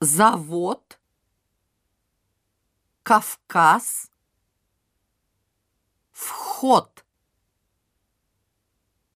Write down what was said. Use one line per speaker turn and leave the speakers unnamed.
завод, Кавказ, вход.